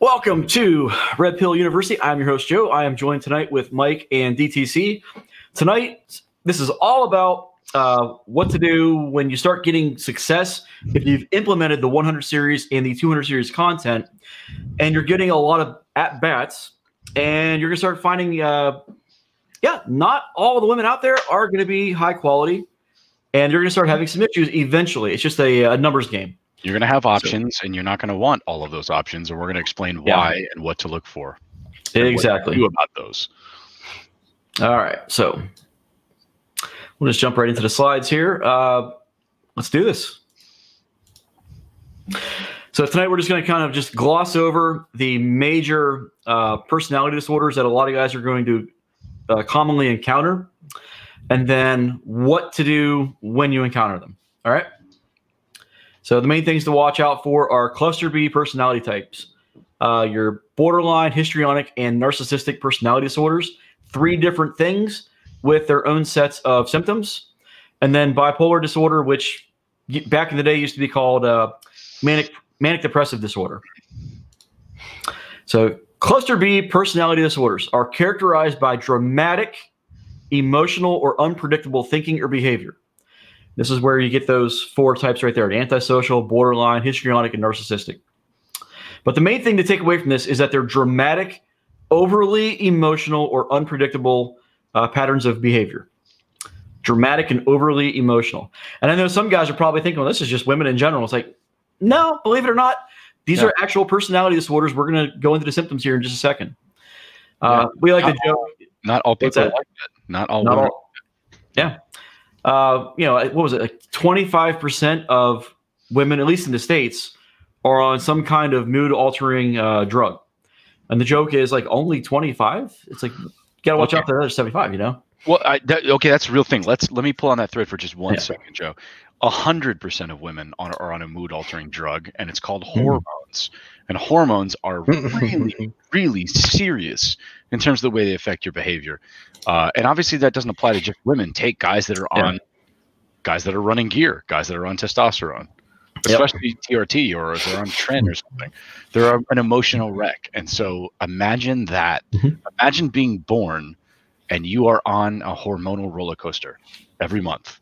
Welcome to Red Pill University. I'm your host, Joe. I am joined tonight with Mike and DTC. Tonight, this is all about uh, what to do when you start getting success if you've implemented the 100 series and the 200 series content and you're getting a lot of at bats and you're going to start finding, uh, yeah, not all the women out there are going to be high quality and you're going to start having some issues eventually. It's just a, a numbers game. You're going to have options, so, and you're not going to want all of those options, and we're going to explain why and what to look for. Exactly. do about those. All right, so we'll just jump right into the slides here. Uh, let's do this. So tonight we're just going to kind of just gloss over the major uh, personality disorders that a lot of guys are going to uh, commonly encounter, and then what to do when you encounter them. All right. So the main things to watch out for are cluster B personality types, uh, your borderline, histrionic, and narcissistic personality disorders. Three different things with their own sets of symptoms, and then bipolar disorder, which back in the day used to be called uh, manic manic depressive disorder. So cluster B personality disorders are characterized by dramatic, emotional, or unpredictable thinking or behavior. This is where you get those four types right there antisocial, borderline, histrionic, and narcissistic. But the main thing to take away from this is that they're dramatic, overly emotional, or unpredictable uh, patterns of behavior. Dramatic and overly emotional. And I know some guys are probably thinking, well, this is just women in general. It's like, no, believe it or not, these yeah. are actual personality disorders. We're going to go into the symptoms here in just a second. Uh, yeah. We like not to joke. Not all people like that. Not all. Not all yeah uh, you know, what was it? Like 25% of women, at least in the States, are on some kind of mood altering uh, drug. And the joke is like only 25. It's like, you got to watch okay. out for the other 75, you know? Well, I, that, okay, that's a real thing. Let's let me pull on that thread for just one yeah. second, Joe. A hundred percent of women on, are on a mood altering drug, and it's called hmm. hormones. And hormones are really, really serious in terms of the way they affect your behavior. Uh, and obviously, that doesn't apply to just women. Take guys that are on, yeah. guys that are running gear, guys that are on testosterone, especially yep. TRT or they're on tren or something. They're an emotional wreck. And so imagine that. Mm-hmm. Imagine being born and you are on a hormonal roller coaster every month,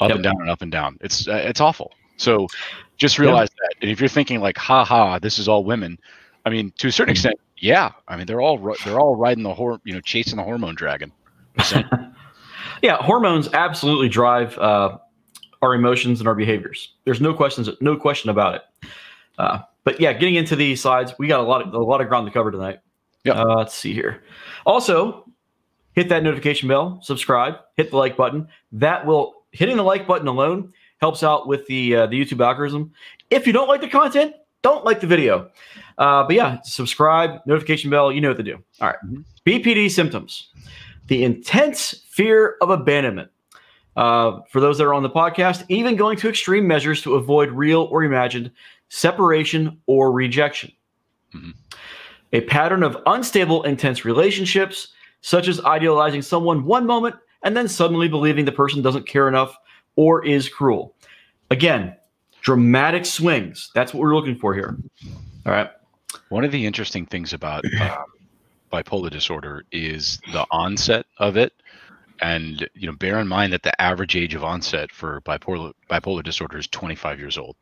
up yep. and down and up and down. It's uh, it's awful. So just realize yep. that. And if you're thinking like, ha ha, this is all women. I mean, to a certain mm-hmm. extent, yeah, I mean they're all they're all riding the hor- you know chasing the hormone dragon. yeah, hormones absolutely drive uh, our emotions and our behaviors. There's no questions, no question about it. Uh, but yeah, getting into these slides, we got a lot of a lot of ground to cover tonight. Yeah, uh, let's see here. Also, hit that notification bell, subscribe, hit the like button. That will hitting the like button alone helps out with the uh, the YouTube algorithm. If you don't like the content, don't like the video. Uh, but yeah, subscribe, notification bell, you know what to do. All right. BPD symptoms the intense fear of abandonment. Uh, for those that are on the podcast, even going to extreme measures to avoid real or imagined separation or rejection. Mm-hmm. A pattern of unstable, intense relationships, such as idealizing someone one moment and then suddenly believing the person doesn't care enough or is cruel. Again, dramatic swings. That's what we're looking for here. All right. One of the interesting things about um, bipolar disorder is the onset of it. And you know, bear in mind that the average age of onset for bipolar bipolar disorder is 25 years old.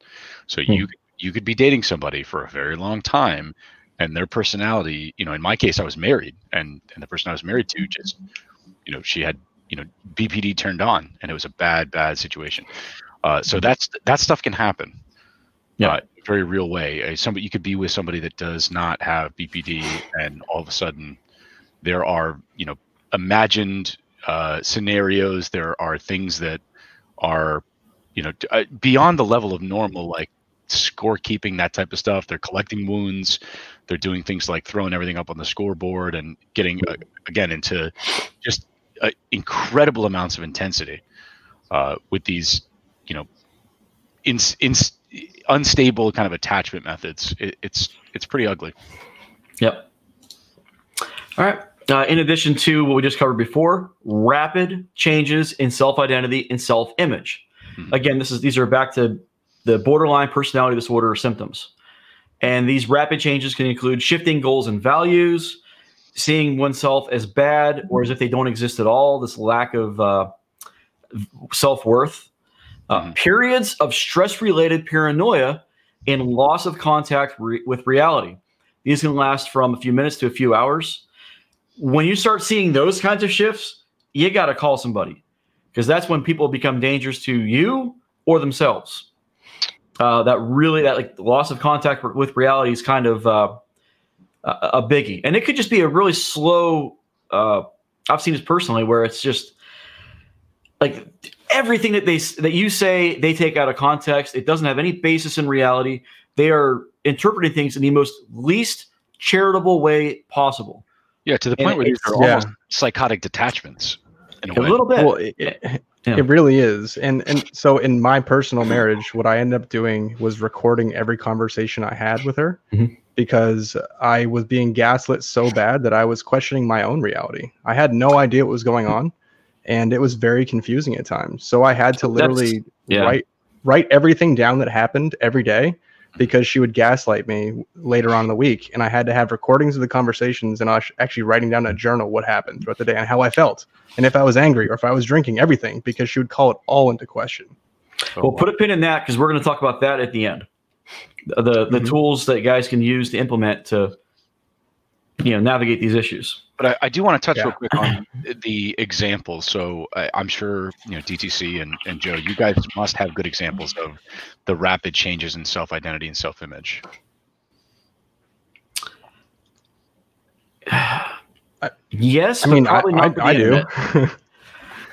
So hmm. you you could be dating somebody for a very long time, and their personality, you know, in my case, I was married, and and the person I was married to just, you know, she had you know BPD turned on, and it was a bad bad situation. Uh, so that's that stuff can happen. Yeah. Uh, very real way. Uh, somebody you could be with somebody that does not have BPD, and all of a sudden, there are you know imagined uh, scenarios. There are things that are you know uh, beyond the level of normal, like scorekeeping, that type of stuff. They're collecting wounds. They're doing things like throwing everything up on the scoreboard and getting uh, again into just uh, incredible amounts of intensity uh, with these you know in, in unstable kind of attachment methods. It, it's it's pretty ugly. Yep. All right. Uh, in addition to what we just covered before, rapid changes in self-identity and self-image. Mm-hmm. Again, this is these are back to the borderline personality disorder symptoms. And these rapid changes can include shifting goals and values, seeing oneself as bad or as if they don't exist at all, this lack of uh, self worth, uh, Mhm. periods of stress related paranoia, and loss of contact re- with reality. These can last from a few minutes to a few hours. When you start seeing those kinds of shifts, you got to call somebody because that's when people become dangerous to you or themselves. Uh, that really, that like loss of contact with reality is kind of uh, a, a biggie, and it could just be a really slow. Uh, I've seen this personally where it's just like everything that they that you say they take out of context. It doesn't have any basis in reality. They are interpreting things in the most least charitable way possible. Yeah, to the And point where these are yeah. almost psychotic detachments in a A way. little bit. Well, it, it, Yeah. it really is. And and so in my personal marriage, what I ended up doing was recording every conversation I had with her Mhm. Because I was being gaslit so bad that I was questioning my own reality. I had no idea what was going on, and it was very confusing at times. So I had to literally yeah. write write everything down that happened every day because she would gaslight me later on in the week and i had to have recordings of the conversations and i was actually writing down in a journal what happened throughout the day and how i felt and if i was angry or if i was drinking everything because she would call it all into question So, Well, put a pin in that because we're going to talk about that at the end. The the, the Mhm. tools that guys can use to implement to you know navigate these issues. But I, I do want to touch Yeah. real quick on the examples. So I, I'm sure you know DTC and, and Joe, you guys must have good examples of the rapid changes in self-identity and self-image. Yes, i but mean i, probably not I, I do.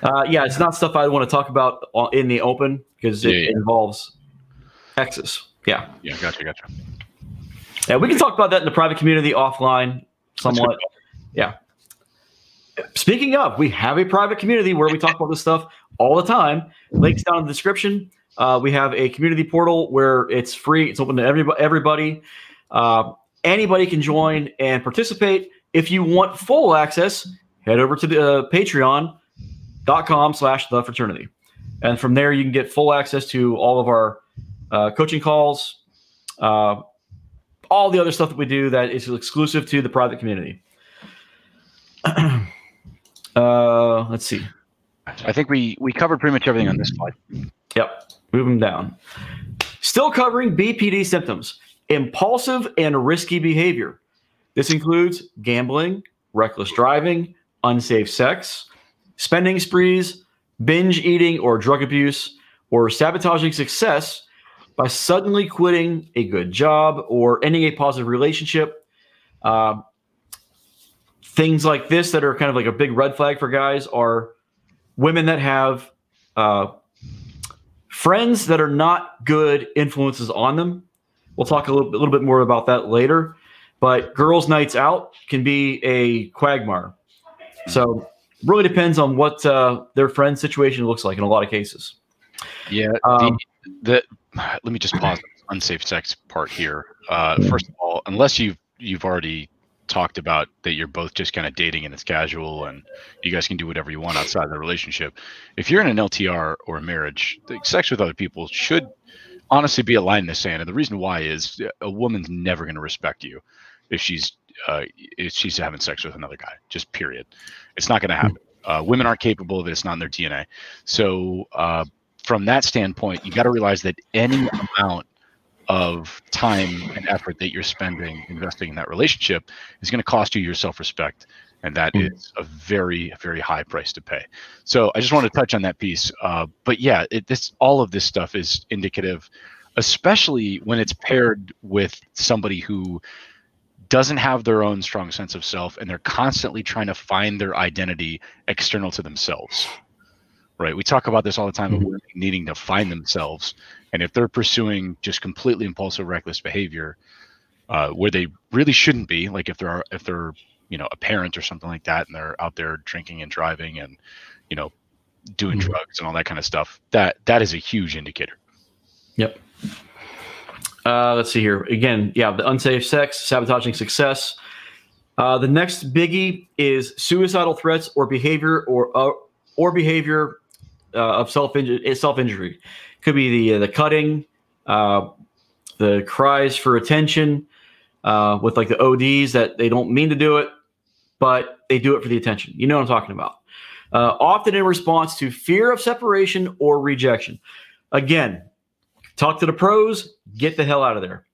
Uh, yeah, it's not stuff I want to talk about in the open because it Yeah, yeah. involves Texas. Yeah, Yeah, gotcha, gotcha. yeah, we can talk about that in the private community offline somewhat. Yeah. Speaking of, we have a private community where we talk about this stuff all the time. Links down in the description. Uh, we have a community portal where it's free. It's open to everybody. Everybody, uh, anybody can join and participate. If you want full access, head over to the uh, Patreon.com slash the fraternity, and from there you can get full access to all of our uh, coaching calls, uh, all the other stuff that we do that is exclusive to the private community. uh, let's see. I think we we covered pretty much everything on this slide. Yep, move them down. Still covering BPD symptoms, impulsive and risky behavior. This includes gambling, reckless driving, unsafe sex, spending sprees, binge eating or drug abuse, or sabotaging success by suddenly quitting a good job or ending a positive relationship. Uh, things like this that are kind of like a big red flag for guys are women that have uh, friends that are not good influences on them. We'll talk a little, a little bit more about that later. But girls' nights out can be a quagmire. So really depends on what uh, their friend's situation looks like in a lot of cases. Yeah, Um, the, the let me just pause the unsafe sex part here. Uh, first of all, unless you've you've already talked about that you're both just kind of dating and it's casual and you guys can do whatever you want outside of the relationship. If you're in an LTR or a marriage, the sex with other people should honestly be a line in the sand. And the reason why is a woman's never going to respect you if she's uh, if she's having sex with another guy. Just period. It's not going to happen. Uh, women aren't capable of it. It's not in their DNA. So uh, from that standpoint, you got to realize that any amount of time and effort that you're spending investing in that relationship is going to cost you your self-respect and that Mm. is a very very high price to pay so i just want to touch on that piece uh, but yeah it, this all of this stuff is indicative especially when it's paired with somebody who doesn't have their own strong sense of self and they're constantly trying to find their identity external to themselves right we talk about this all the time of Mhm. women needing to find themselves and if they're pursuing just completely impulsive reckless behavior uh, where they really shouldn't be like if they're if they're you know a parent or something like that and they're out there drinking and driving and you know doing Mhm. drugs and all that kind of stuff that that is a huge indicator Yep. Uh, let's see here. Again, yeah, the unsafe sex, sabotaging success. Uh, the next biggie is suicidal threats or behavior or uh, or behavior uh, of self self injury. Could be the uh, the cutting, uh, the cries for attention uh, with like the ODs that they don't mean to do it, but they do it for the attention. You know what I'm talking about. Uh, often in response to fear of separation or rejection. Again, talk to the pros, get the hell out of there.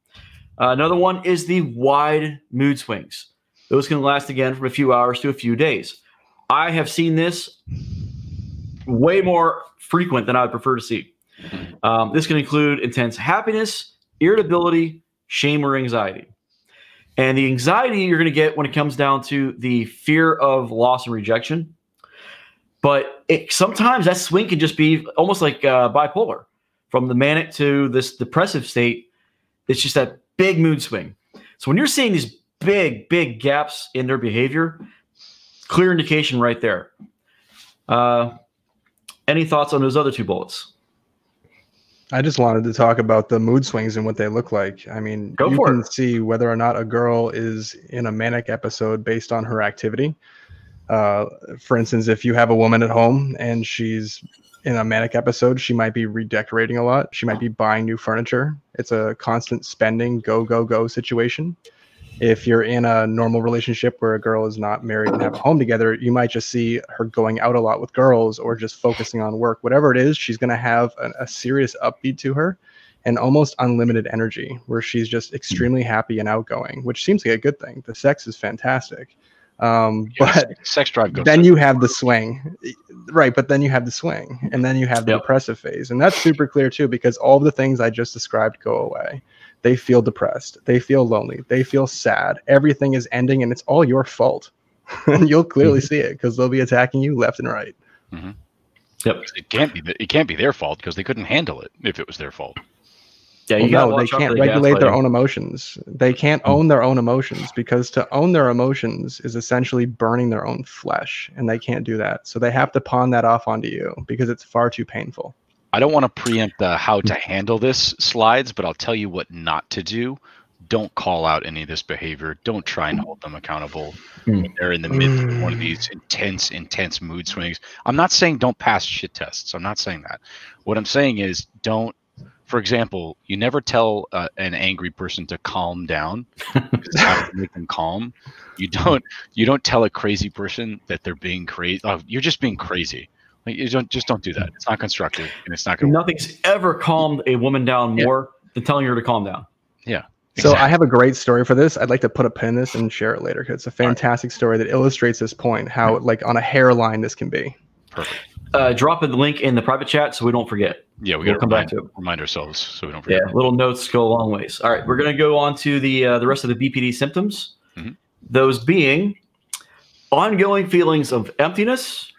Uh, another one is the wide mood swings. Those can last again from a few hours to a few days. I have seen this way more frequent than I would prefer to see. Um, this can include intense happiness, irritability, shame, or anxiety. And the anxiety you're going to get when it comes down to the fear of loss and rejection. But it, sometimes that swing can just be almost like uh, bipolar from the manic to this depressive state. It's just that big mood swing. So when you're seeing these big, big gaps in their behavior, clear indication right there. Uh, any thoughts on those other two bullets? I just wanted to talk about the mood swings and what they look like. I mean, Go you can it. see whether or not a girl is in a manic episode based on her activity. Uh, for instance, if you have a woman at home and she's in a manic episode, she might be redecorating a lot. She might be buying new furniture. It's a constant spending, go, go, go situation. If you're in a normal relationship where a girl is not married and have a home together, you might just see her going out a lot with girls or just focusing on work. Whatever it is, she's going to have a, a serious upbeat to her and almost unlimited energy where she's just extremely happy and outgoing, which seems like a good thing. The sex is fantastic. Um, Yeah, but sex- drive goes. then you have the swing right but then you have the swing and then you have the Yep. depressive phase and that's super clear too because all the things i just described go away they feel depressed they feel lonely they feel sad everything is ending and it's all your fault and you'll clearly mm-hmm. see it because they'll be attacking you left and right mm-hmm. Yep. It can't be. It can't be their fault because they couldn't handle it if it was their fault. Yeah, Well, you gotta no, they can't the regulate their own emotions. They can't own their own emotions because to own their emotions is essentially burning their own flesh, and they can't do that. So they have to pawn that off onto you because it's far too painful. I don't want to preempt the how to handle this slides, but I'll tell you what not to do. Don't call out any of this behavior. Don't try and hold them accountable. Hmm. when They're in the midst of one of these intense, intense mood swings. I'm not saying don't pass shit tests. I'm not saying that. What I'm saying is don't. For example, you never tell uh, an angry person to calm down. because to make them calm. You don't. You don't tell a crazy person that they're being crazy. Oh, you're just being crazy. Like, you don't just don't do that. It's not constructive, and it's not going to. Nothing's ever calmed a woman down Yeah. more than telling her to calm down. Yeah. So I have a great story for this. I'd like to put a pin in this and share it later because it's a right. fantastic story that illustrates this point. How like on a hairline this can be. perfect. Uh, drop the link in the private chat so we don't forget. Yeah, we We'll got to come back to it. remind ourselves so we don't forget. Yeah, forget. little notes go a long ways. All right, we're going to go on to the uh, the rest of the BPD symptoms. Mhm. Those being ongoing feelings of emptiness,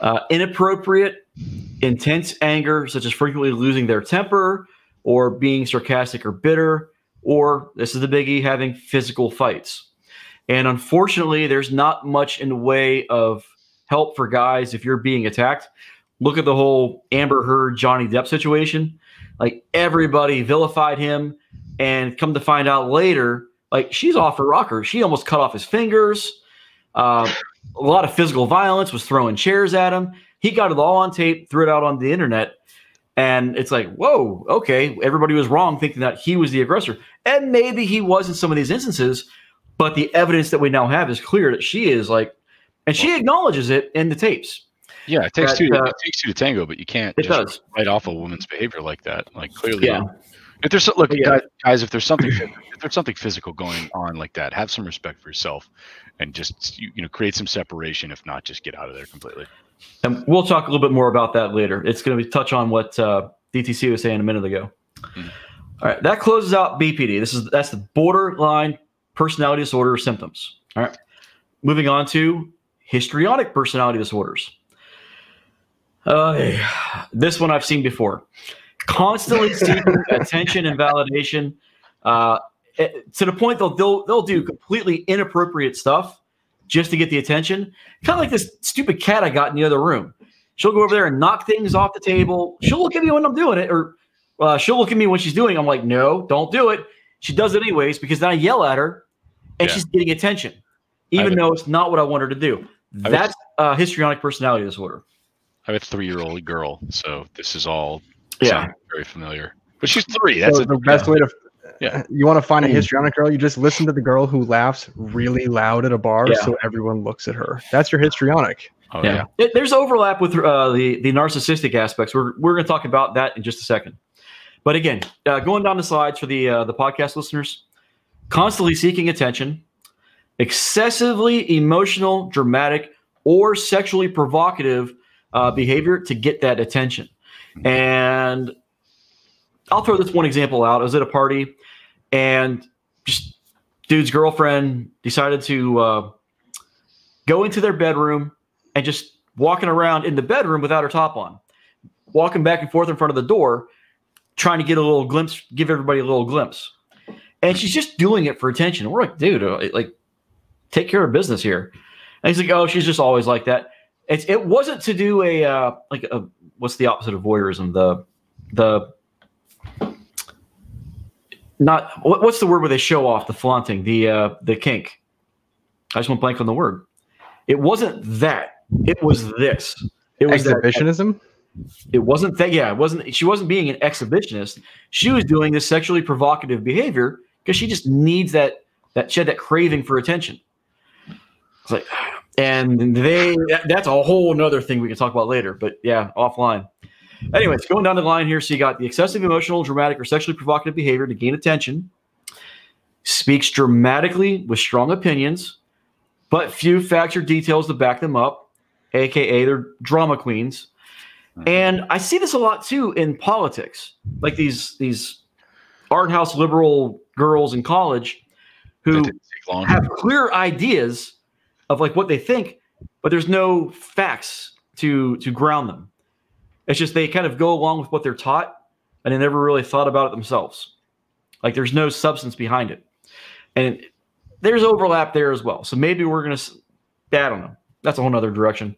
uh, inappropriate, intense anger, such as frequently losing their temper or being sarcastic or bitter, or this is the biggie, having physical fights. And unfortunately, there's not much in the way of help for guys if you're being attacked. Look at the whole Amber Heard Johnny Depp situation. Like everybody vilified him, and come to find out later, like she's off her rocker. She almost cut off his fingers. Uh, a lot of physical violence was throwing chairs at him. He got it all on tape, threw it out on the internet, and it's like, whoa, okay, everybody was wrong thinking that he was the aggressor, and maybe he was in some of these instances, but the evidence that we now have is clear that she is like, and she acknowledges it in the tapes. Yeah, it takes That, two. uh, it takes two to tango, but you can't It just does. write off a woman's behavior like that. Like clearly, Yeah. If there's look, Yeah. guys, guys, if there's something, if there's something physical going on like that, have some respect for yourself, and just you, you know create some separation. If not, just get out of there completely. And we'll talk a little bit more about that later. It's going to be touch on what uh, DTC was saying a minute ago. Mhm. All right, that closes out BPD. This is that's the borderline personality disorder symptoms. All right, moving on to histrionic personality disorders. Uh, this one I've seen before. Constantly seeking attention and validation, uh, to the point they'll, they'll they'll do completely inappropriate stuff just to get the attention. Kind of like this stupid cat I got in the other room. She'll go over there and knock things off the table. She'll look at me when I'm doing it, or uh, she'll look at me when she's doing. it. I'm like, no, don't do it. She does it anyways because then I yell at her, and Yeah. she's getting attention, even though it's not what I want her to do. That's uh, histrionic personality disorder. I have a three-year-old girl, so this is all Yeah. sounds very familiar. But she's three. That's So a, the best way to Yeah. you want to find a histrionic girl, you just listen to the girl who laughs really loud at a bar Yeah. so everyone looks at her. That's your histrionic. Oh, yeah. yeah. It- there's overlap with uh, the the narcissistic aspects. We're we're going to talk about that in just a second. But again, uh, going down the slides for the uh, the podcast listeners, constantly seeking attention, excessively emotional, dramatic, or sexually provocative uh, behavior to get that attention. And I'll throw this one example out. I was at a party, and just dude's girlfriend decided to uh, go into their bedroom and just walking around in the bedroom without her top on, walking back and forth in front of the door, trying to get a little glimpse, give everybody a little glimpse. And she's just doing it for attention. We're like, dude, uh, like, take care of business here. And he's like, oh, she's just always like that. It's, it wasn't to do a uh, like a what's the opposite of voyeurism? The the not what, what's the word where they show off the flaunting the uh, the kink. I just went blank on the word. It wasn't that. It was this. It was that- Exhibitionism? it wasn't that. Yeah, it wasn't. She wasn't being an exhibitionist. She was doing this sexually provocative behavior because she just needs that. That she had that craving for attention. It's like, and they. That, that's a whole nother thing we can talk about later. But yeah, offline. Anyways, going down the line here, so you got the excessive emotional, dramatic, or sexually provocative behavior to gain attention. Speaks dramatically with strong opinions, but few facts or details to back them up, aka they're drama queens. Uh-huh. And I see this a lot too in politics, like these these art house liberal girls in college who didn't take long. have clear ideas of like what they think, but there's no facts to to ground them. It's just they kind of go along with what they're taught, and they never really thought about it themselves. Like there's no substance behind it, and there's overlap there as well. So maybe we're gonna. s- I don't know. That's a whole nother direction.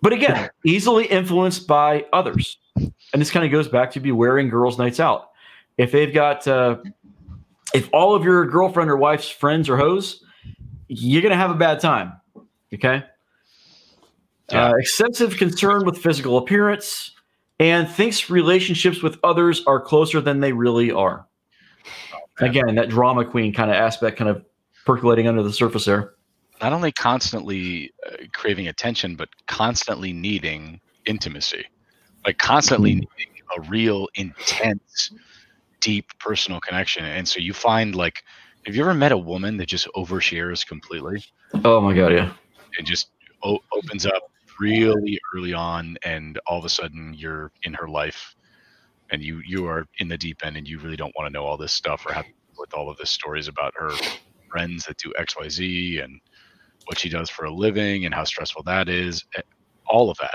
But again, easily influenced by others, and this kind of goes back to be wearing girls' nights out. If they've got, uh, if all of your girlfriend or wife's friends are hoes, you're gonna have a bad time. Okay. Yeah. Uh, excessive concern with physical appearance and thinks relationships with others are closer than they really are. Again, that drama queen kind of aspect kind of percolating under the surface there. Not only constantly uh, craving attention, but constantly needing intimacy, like constantly Hmm. needing a real intense, deep personal connection. And so you find like, have you ever met a woman that just overshares completely? Oh my god, yeah. and just o- opens up really early on and all of a sudden you're in her life and you you are in the deep end and you really don't want to know all this stuff or have with all of the stories about her friends that do xyz and what she does for a living and how stressful that is eh, all of that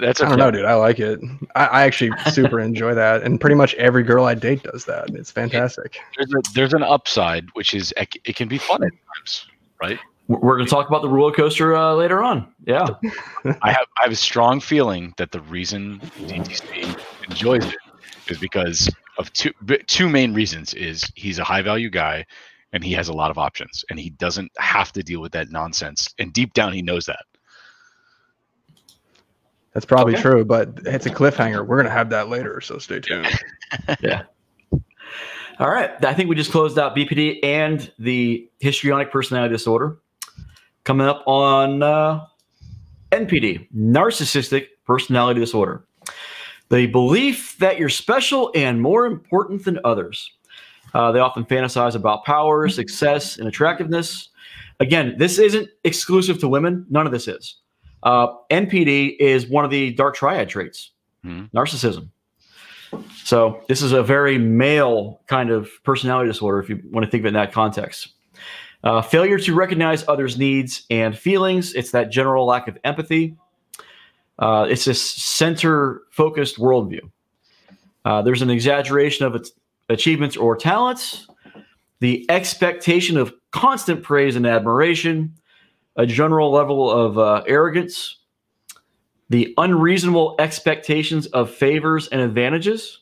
that's I don't okay. know, dude. I like it. I, I actually super enjoy that. And pretty much every girl I date does that. It's fantastic. there's, a, there's an upside which is it, it can be fun at times right We're we're gonna talk about the roller coaster uh, later on. Yeah. I have I have a strong feeling that the reason DTC enjoys it is because of two two main reasons. Is he's a high value guy, and he has a lot of options, and he doesn't have to deal with that nonsense. And deep down, he knows that. That's probably Okay. true, but it's a cliffhanger. We're gonna have that later, so stay tuned. yeah. All right. I think we just closed out BPD and the histrionic personality disorder. Coming up on uh, NPD, narcissistic personality disorder. The belief that you're special and more important than others. Uh, they often fantasize about power, success, and attractiveness. Again, this isn't exclusive to women. None of this is. Uh, NPD is one of the dark triad traits Mhm. narcissism. So this is a very male kind of personality disorder, if you want to think of it in that context. Uh, failure to recognize others' needs and feelings. It's that general lack of empathy. Uh, it's this center-focused worldview. Uh, there's an exaggeration of its achievements or talents. The expectation of constant praise and admiration. A general level of uh, arrogance the unreasonable expectations of favors and advantages,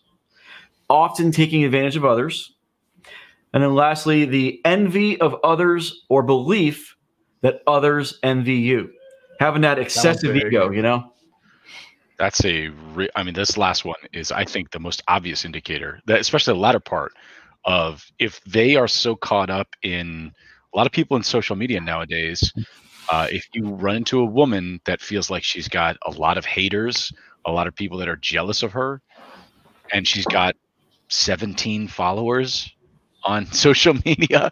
often taking advantage of others. And then lastly, the envy of others or belief that others envy you. Having that excessive big. ego, you know? That's a. Re- I mean, this last one is, I think, the most obvious indicator that, especially the latter part of if they are so caught up in a lot of people in social media nowadays. Uh, if you run into a woman that feels like she's got a lot of haters, a lot of people that are jealous of her, and she's got 17 followers on social media,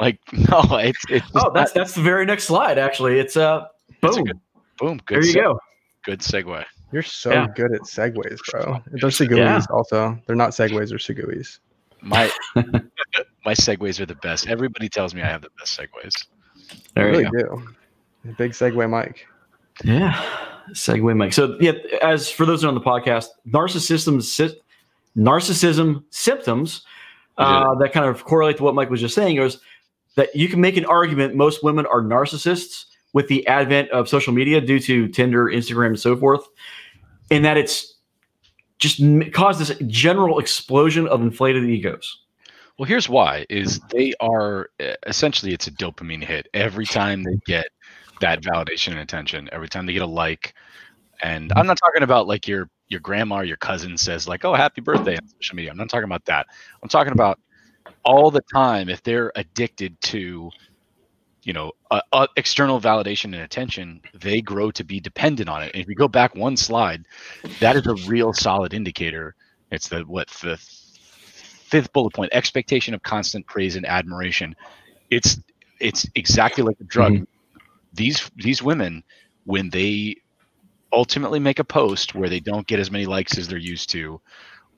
like no, it's it's. Oh, that's not, that's the very next slide. Actually, it's uh, boom, good, boom. Good there you seg- go. Good segue. You're so Yeah. good at segues, bro. They're seguis Yeah. also. They're not segues, they're seguis. My my segues are the best. Everybody tells me I have the best segues. There you you really go. do. Big segue, Mike. Yeah. Segue, Mike. So, yeah, as for those on the podcast, narcissism, sy- narcissism symptoms uh, that kind of correlate to what Mike was just saying is that you can make an argument most women are narcissists with the advent of social media due to Tinder, Instagram, and so forth, in that it's just m- caused this general explosion of inflated egos. Well, here's why: is they are uh, essentially it's a dopamine hit every time they get that validation and attention. Every time they get a like, and I'm not talking about like your your grandma or your cousin says like, "Oh, happy birthday" on social media. I'm not talking about that. I'm talking about all the time if they're addicted to you know uh, uh, external validation and attention they grow to be dependent on it and if you go back one slide that is a real solid indicator it's the what the fifth bullet point expectation of constant praise and admiration it's it's exactly like a drug these these women when they ultimately make a post where they don't get as many likes as they're used to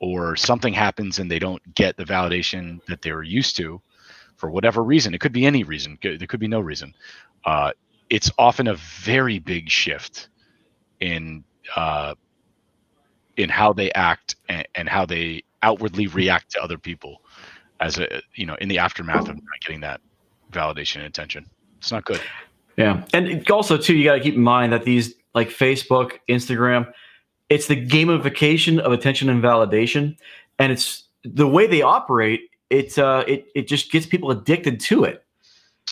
or something happens and they don't get the validation that they were used to for whatever reason it could be any reason there could be no reason uh, it's often a very big shift in uh, in how they act and, and how they outwardly react to other people as a you know in the aftermath of not getting that validation and attention. It's not good Yeah, and also too, you got to keep in mind that these like Facebook, Instagram, it's the gamification of attention and validation, and it's the way they operate. It uh, it it just gets people addicted to it.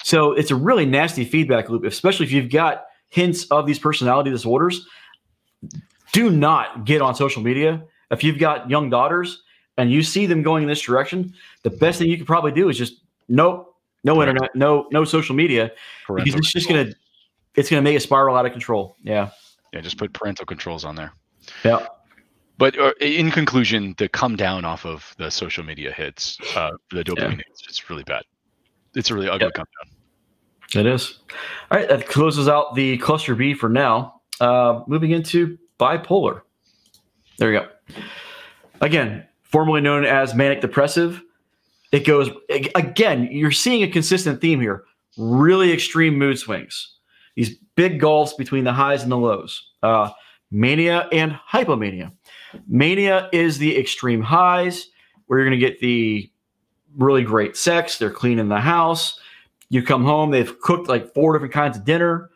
So it's a really nasty feedback loop, especially if you've got hints of these personality disorders. Do not get on social media if you've got young daughters and you see them going in this direction. The best thing you could probably do is just nope, no Correct. internet, no no social media because it's just gonna it's gonna make it spiral out of control. Yeah. yeah just put parental controls on there Yeah. but uh, in conclusion the come down off of the social media hits uh, the dopamine hits it's really bad it's a really ugly Yep. come down It is. All right, that closes out the cluster B for now. Uh, moving into bipolar. There we go. Again, formerly known as manic depressive. It goes again. You're seeing a consistent theme here. Really extreme mood swings. These big gulfs between the highs and the lows. Uh, mania and hypomania. Mania is the extreme highs where you're going to get the really great sex. They're cleaning the house. You come home, they've cooked like four different kinds of dinner.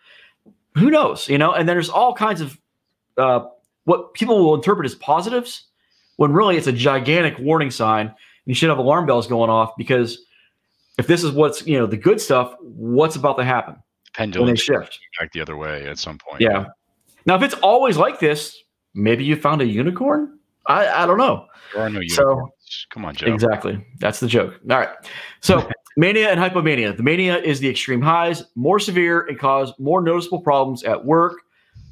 Who knows, you know? And then there's all kinds of uh, what people will interpret as positives when really it's a gigantic warning sign. You should have alarm bells going off because if this is what's you know the good stuff, what's about to happen when pendulum they shift? back the other way at some point Yeah. Now, if it's always like this, maybe you found a unicorn. I, I don't know. there are no So- unicorns come on joe Exactly. That's the joke. All right. So, mania and hypomania. The mania is the extreme highs, more severe and cause more noticeable problems at work,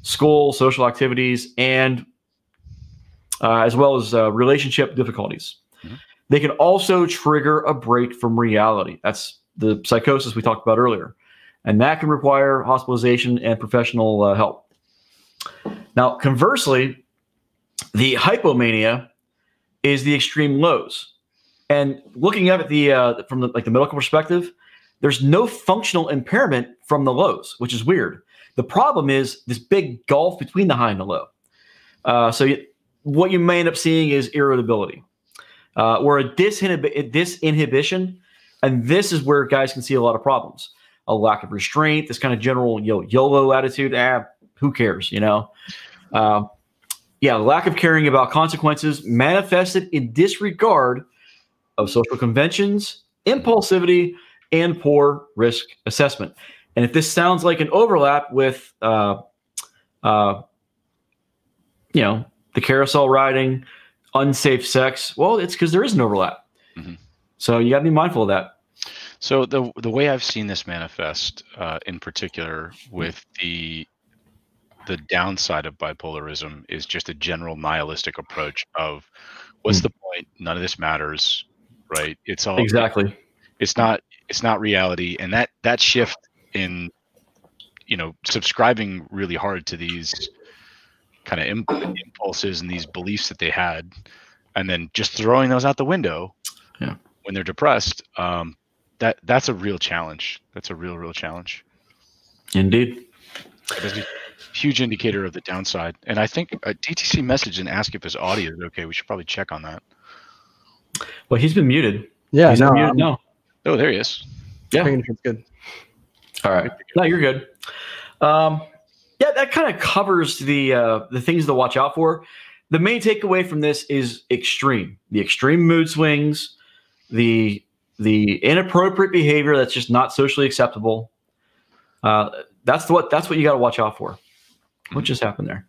school, social activities, and uh, as well as uh, relationship difficulties. Mhm. They can also trigger a break from reality. That's the psychosis we talked about earlier. And that can require hospitalization and professional uh, help. Now, conversely, the hypomania is the extreme lows. And looking at the uh, from the, like the medical perspective, there's no functional impairment from the lows, which is weird. The problem is this big gulf between the high and the low. Uh, so you, what you may end up seeing is irritability, uh, or a disinhib- disinhibition, and this is where guys can see a lot of problems. A lack of restraint, this kind of general yo YOLO attitude. Ah, who cares, you know? Uh, yeah, lack of caring about consequences manifested in disregard of social conventions, impulsivity, and poor risk assessment. And if this sounds like an overlap with uh, uh, you know, the carousel riding, unsafe sex. Well, it's because there is an overlap. Mhm. So you got to be mindful of that. So the the way I've seen this manifest, uh, in particular, with the the downside of bipolarism is just a general nihilistic approach of what's Mm. the point? None of this matters, right? It's all Exactly. it's not it's not reality, and that that shift in you know subscribing really hard to these kind of imp- impulses and these beliefs that they had, and then just throwing those out the window Yeah. when they're depressed. Um, that that's a real challenge. That's a real real challenge. Indeed. That is a huge indicator of the downside. And I think a DTC message and ask if his audio is okay. We should probably check on that. Well, he's been muted. Yeah, he's no, been muted I'm. Oh, there he is. Yeah. making sure it's good. All right. No, you're good. Um, yeah, that kind of covers the uh, the things to watch out for. The main takeaway from this is extreme. The extreme mood swings, the the inappropriate behavior that's just not socially acceptable. Uh, that's what that's what you got to watch out for. What just happened there?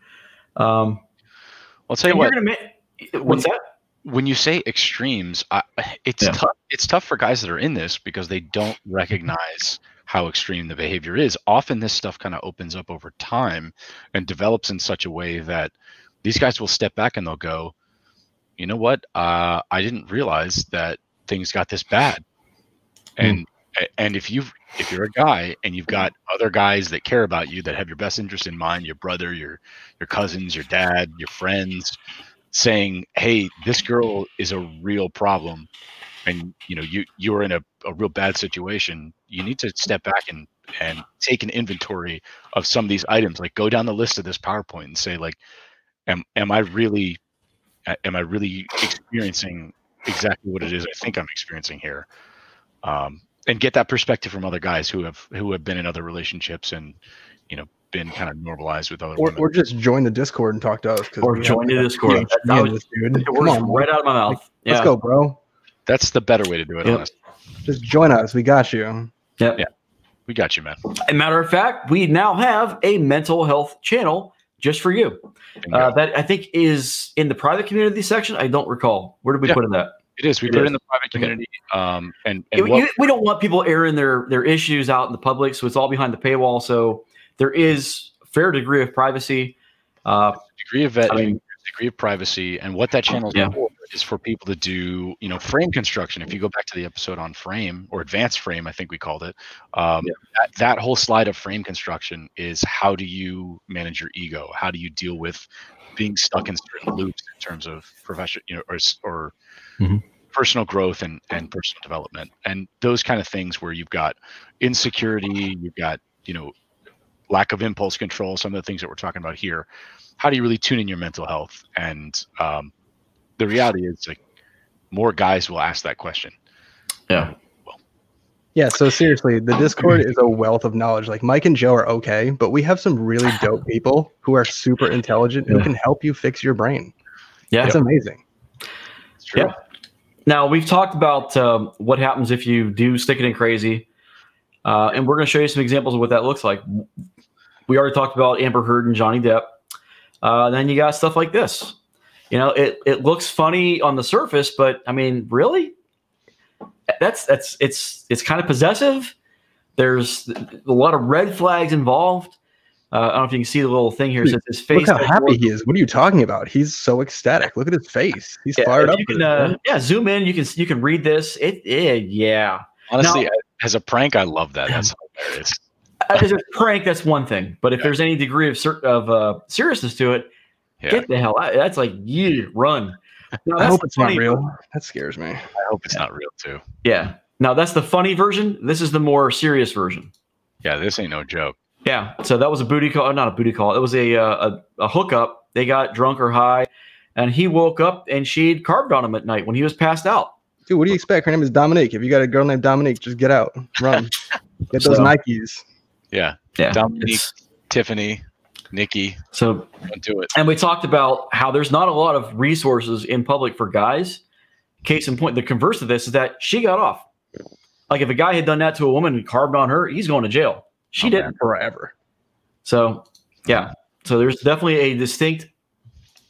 Um, I'll tell you what. you're gonna ma- what's that? when you say extremes, I, it's Yeah. tough. It's tough for guys that are in this because they don't recognize how extreme the behavior is. Often, this stuff kind of opens up over time and develops in such a way that these guys will step back and they'll go, "You know what? Uh, I didn't realize that things got this bad." And and if you if you're a guy and you've got other guys that care about you that have your best interest in mind, your brother, your your cousins, your dad, your friends, saying, "Hey, this girl is a real problem," and you know you you're in a, a real bad situation, you need to step back and and take an inventory of some of these items. Like go down the list of this PowerPoint and say, like, am am I really am I really experiencing exactly what it is I think I'm experiencing here? Um, and get that perspective from other guys who have who have been in other relationships and you know been kind of normalized with other Or, women. or just join the Discord and talk to us. 'cause Or we join have the Discord. huge That- that was- communities, dude. It Come works on, right out of my mouth. Yeah. Let's go, bro. That's the better way to do it. Yep. Honestly, Just join us. We got you. Yep. Yeah. we got you, man. As a matter of fact, we now have a mental health channel just for you. Uh, that I think is in the private community section. I don't recall. Where did we Yeah. put it that? It is. We It put it in the private Okay. community, um, and and You- what, you- we don't want people airing their their issues out in the public, so it's all behind the paywall. So there is a fair degree of privacy. Uh, degree of vetting, I mean- degree of privacy, and what that channel is Yeah. for is for people to do, you know, frame construction. If you go back to the episode on frame or advanced frame, I think we called it. Um, Yeah. that, that whole slide of frame construction is how do you manage your ego? How do you deal with being stuck in certain loops in terms of professional you know, or or Mhm. personal growth and and personal development, and those kind of things where you've got insecurity, you've got you know lack of impulse control, some of the things that we're talking about here. How do you really tune in your mental health? And um, the reality is, like, more guys will ask that question. yeah, Yeah, so seriously, the Discord is a wealth of knowledge. Like Mike and Joe are okay, but we have some really dope people who are super intelligent who can help you fix your brain. yeah. It's amazing. It's true. Yeah. Now we've talked about um, what happens if you do stick it in crazy, uh, and we're going to show you some examples of what that looks like. We already talked about Amber Heard and Johnny Depp. Uh, then you got stuff like this. You know, it it looks funny on the surface, but I mean, really, that's that's it's it's kind of possessive. There's a lot of red flags involved. Uh, I don't know if you can see the little thing here. It says his face. Look how happy more- he is. What are you talking about? He's so ecstatic. Look at his face. He's Yeah, fired up. You can, uh, yeah, zoom in. You can you can read this. It, it yeah. Honestly, Now- as a prank, I love that. That's hilarious. As a prank, that's one thing. But if there's any degree of of uh, seriousness to it, Yeah. get the hell out. That's like you run. Now, I hope it's not funny- real. That scares me. I hope it's not real too. Yeah. Now that's the funny version. This is the more serious version. Yeah, this ain't no joke. Yeah. So that was a booty call. Not a booty call. It was a uh, a, a hookup. They got drunk or high, and he woke up and she'd carved on him at night when he was passed out. Dude, what do you expect? Her name is Dominique. If you got a girl named Dominique, just get out. Run. Get those So- Nikes. Yeah, Yeah. Dominique. it's- Tiffany, Nikki, So don't do it. And we talked about how there's not a lot of resources in public for guys. Case in point, the converse of this is that she got off. Like if a guy had done that to a woman and carved on her, he's going to jail. She Oh, didn't. Forever. So, yeah. So there's definitely a distinct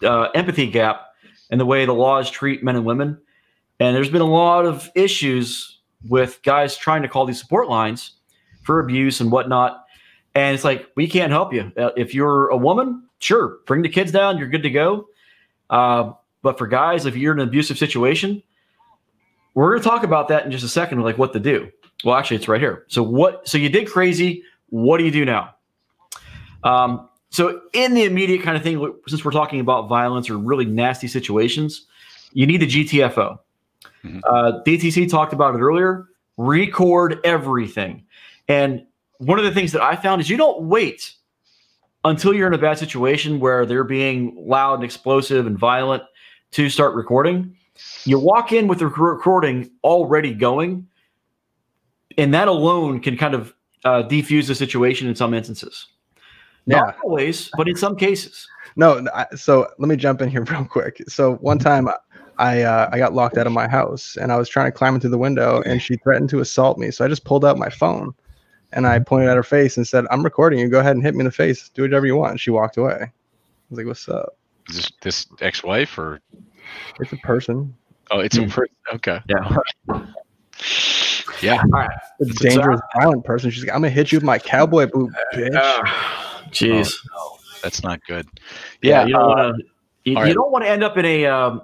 uh, empathy gap in the way the laws treat men and women. And there's been a lot of issues with guys trying to call these support lines for abuse and whatnot. And it's like, we can't help you. Uh, if you're a woman, sure, bring the kids down, you're good to go. Uh, but for guys, if you're in an abusive situation, we're going to talk about that in just a second, like what to do. Well, actually, it's right here. So, what? So, you did crazy. What do you do now? Um, so, in the immediate kind of thing, since we're talking about violence or really nasty situations, you need the GTFO. Mm-hmm. Uh, DTC talked about it earlier. Record everything. And one of the things that I found is you don't wait until you're in a bad situation where they're being loud and explosive and violent to start recording. You walk in with the recording already going, and that alone can kind of uh, defuse the situation in some instances. Yeah. Not always, but in some cases. No, so let me jump in here real quick. So one time I uh, I got locked out of my house and I was trying to climb into the window and she threatened to assault me. So I just pulled out my phone and I pointed at her face and said, "I'm recording you. Go ahead and hit me in the face. Do whatever you want." And she walked away. I was like, "What's up?" Is this this ex-wife or? It's a person. Oh, it's a hmm. person. Okay. Yeah. yeah. All right. A dangerous, violent person. She's like, "I'm gonna hit you with my cowboy boot, bitch." Uh, jeez. Oh, no. That's not good. Yeah, yeah you don't uh, want to. You, right. don't want to end up in a um,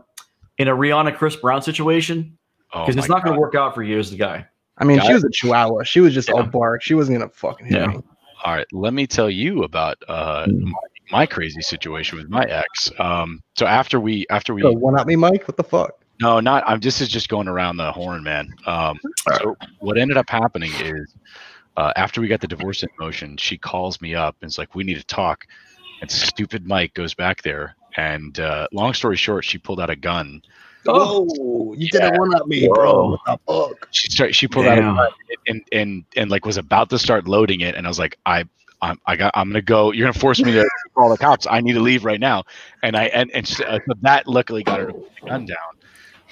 in a Rihanna Chris Brown situation because oh it's not going to work out for you as the guy. I mean, she was a chihuahua. She was just yeah. all bark. She wasn't gonna fucking hit yeah. me. All right, let me tell you about uh, mm. my, my, crazy situation with my ex. Um, so after we after we so one at me, Mike. What the fuck? No, not. I'm. This is just going around the horn, man. Um, so what ended up happening is uh, after we got the divorce in motion, she calls me up and it's like, "We need to talk." And stupid Mike goes back there, and uh, long story short, she pulled out a gun Oh, you yeah. did a one up me, bro. She started, she pulled Damn. out a and and and like was about to start loading it, and I was like, I I'm I got I'm gonna go. You're gonna force me to call the cops. I need to leave right now. And I and and uh, that luckily got her to put the gun down.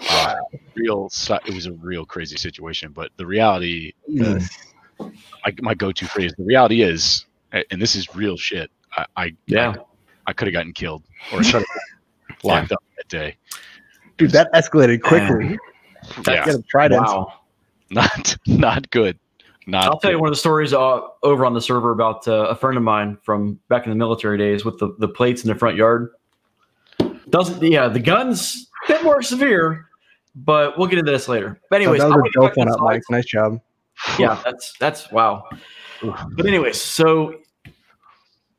Uh, real, it was a real crazy situation. But the reality, uh, my my go-to phrase. The reality is, and this is real shit. I, I yeah, I, I could have gotten killed or locked yeah. up that day. Dude, that escalated quickly. Yeah. Get tried wow. Not not good. Not I'll tell you one of the stories uh, over on the server about uh, a friend of mine from back in the military days with the, the plates in the front yard. Doesn't yeah, the guns a bit more severe, but we'll get into this later. But anyways, that was a dope one up, Mike. Nice job. Yeah, that's that's wow. But anyways, so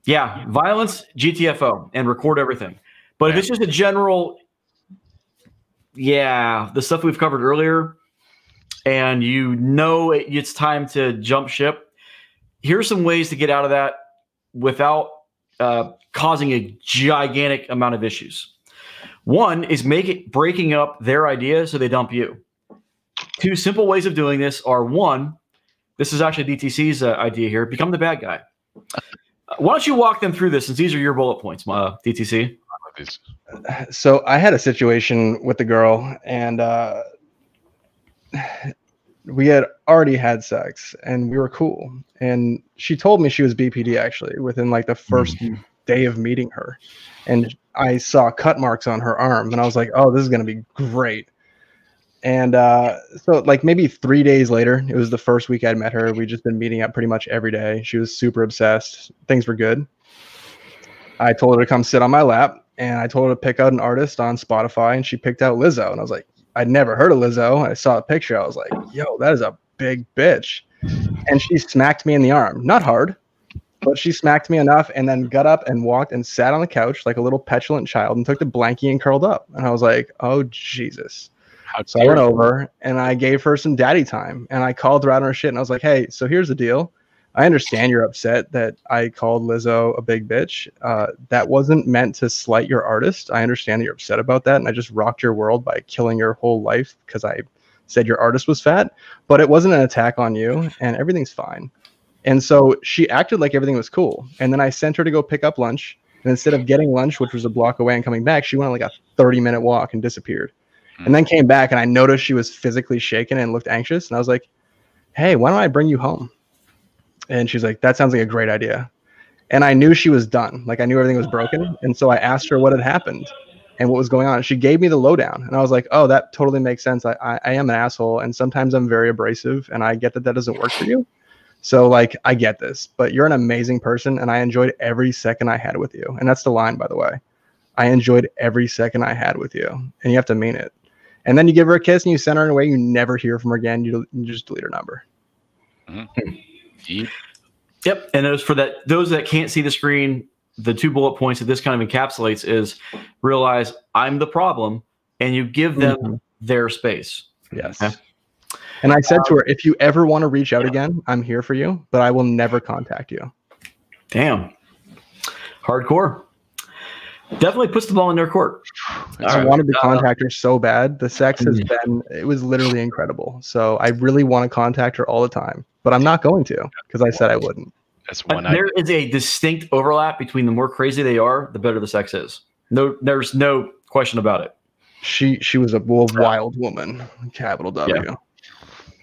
yeah, violence, GTFO, and record everything. But if it's just a general yeah, the stuff we've covered earlier, and you know it's time to jump ship. Here's some ways to get out of that without uh, causing a gigantic amount of issues. One is make it breaking up their idea so they dump you. Two simple ways of doing this are one, this is actually DTC's uh, idea here become the bad guy. Uh, why don't you walk them through this since these are your bullet points, uh, DTC? So I had a situation with the girl, and uh, we had already had sex, and we were cool. And she told me she was BPD actually within like the 1st mm-hmm. day of meeting her, and I saw cut marks on her arm, and I was like, "Oh, this is gonna be great." And uh, so, like maybe three days later, it was the first week I'd met her. We'd just been meeting up pretty much every day. She was super obsessed. Things were good. I told her to come sit on my lap and I told her to pick out an artist on Spotify, and she picked out Lizzo. And I was like, I'd never heard of Lizzo. I saw a picture. I was like, yo, that is a big bitch. And she smacked me in the arm. Not hard, but she smacked me enough and then got up and walked and sat on the couch like a little petulant child and took the blankie and curled up. And I was like, oh, Jesus. so I went over and I gave her some daddy time and I called her out on her shit. And I was like, hey, so here's the deal. I understand you're upset that I called Lizzo a big bitch. Uh, that wasn't meant to slight your artist. I understand that you're upset about that, and I just rocked your world by killing your whole life because I said your artist was fat. But it wasn't an attack on you, and everything's fine. And so she acted like everything was cool. And then I sent her to go pick up lunch. And instead of getting lunch, which was a block away and coming back, she went on like a 30 minute walk and disappeared. And then came back, and I noticed she was physically shaken and looked anxious. And I was like, hey, why don't I bring you home? And she's like, that sounds like a great idea. and I knew she was done. Like I knew everything was broken, and so I asked her what had happened and what was going on. She gave me the lowdown, and I was like, "Oh, that totally makes sense. I, I, I am an asshole, and sometimes I'm very abrasive, and I get that that doesn't work for you. So like, I get this, but you're an amazing person, and I enjoyed every second I had with you. And that's the line, by the way. I enjoyed every second I had with you, and you have to mean it. And then you give her a kiss and you send her away. You never hear from her again. You, you just delete her number. Mm-hmm. Hmm. Ye- Yep. And those for that those that can't see the screen, the two bullet points that this kind of encapsulates is realize I'm the problem and you give them Mhm. their space. Yes. Okay. And I said to her, if you ever want to reach out Yeah. again, I'm here for you, but I will never contact you. Damn. Hardcore. Definitely puts the ball in their court. I right. wanted to Uh, contact her so bad. The sex has Mhm. been, it was literally incredible. So I really want to contact her all the time, but I'm not going to because I said I wouldn't. That's one. I, there is a distinct overlap between the more crazy they are, the better the sex is. No, there's no question about it. She she was a wo- wild woman, capital W. Yeah.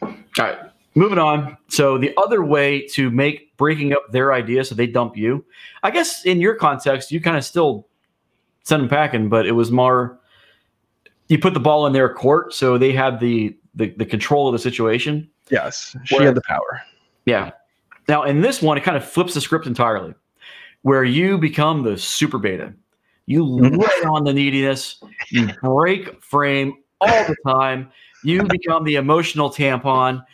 All right, moving on. So the other way to make breaking up their idea so they dump you, I guess in your context, you kind of still send them packing, but it was more you put the ball in their court, so they had the the, the control of the situation. Yes, she Where- had the power. Yeah. Now in this one, it kind of flips the script entirely, where you become the super beta. You Mhm. lay on the neediness, you break frame all the time. You become the emotional tampon.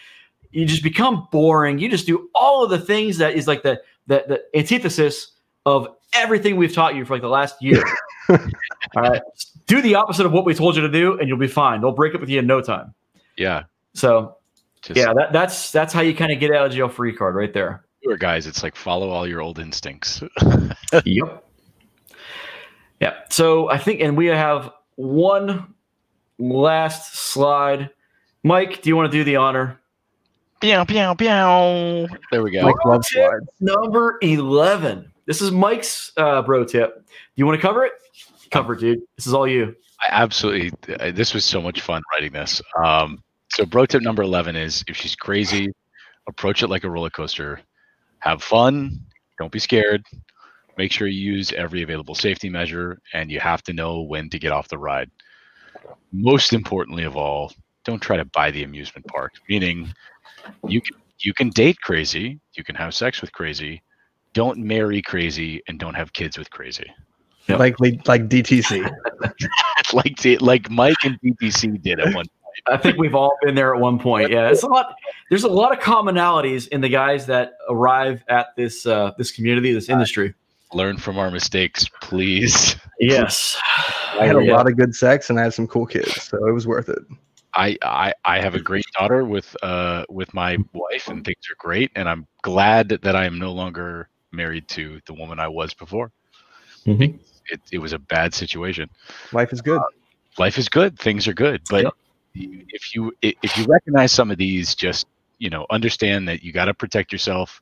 You just become boring. You just do all of the things that is like the the, the antithesis of everything we've taught you for like the last year. all right. Do the opposite of what we told you to do, and you'll be fine. They'll break up with you in no time. yeah. So Just, yeah, that, that's that's how you kind of get out of jail free card right there. Sure, guys, it's like follow all your old instincts. Yep. Yeah. So I think, and we have one last slide. Mike, do you want to do the honor? Pew, pew, pew. There we go. Like love slides. Number 11. This is Mike's uh, bro tip. Do you want to cover it? Cover it, dude. This is all you. I absolutely. uh, This was so much fun writing this. Um, so, bro tip number 11 is if she's crazy, approach it like a roller coaster. Have fun. Don't be scared. Make sure you use every available safety measure, and you have to know when to get off the ride. Most importantly of all, don't try to buy the amusement park. Meaning, you can you can date crazy, you can have sex with crazy. Don't marry crazy, and don't have kids with crazy. Yep. Like like DTC. like like Mike and BBC did at one I think we've all been there at one point. Yeah, it's a lot. There's a lot of commonalities in the guys that arrive at this uh, this community, this industry. learn from our mistakes, please. Yes, I had a Yeah. lot of good sex and I had some cool kids, so it was worth it. I, I I have a great daughter with uh with my wife, and things are great, and I'm glad that I am no longer married to the woman I was before. Mhm. It it was a bad situation. Life is good. Life is good, things are good, but Yep. if you if you recognize some of these, just you know understand that you got to protect yourself.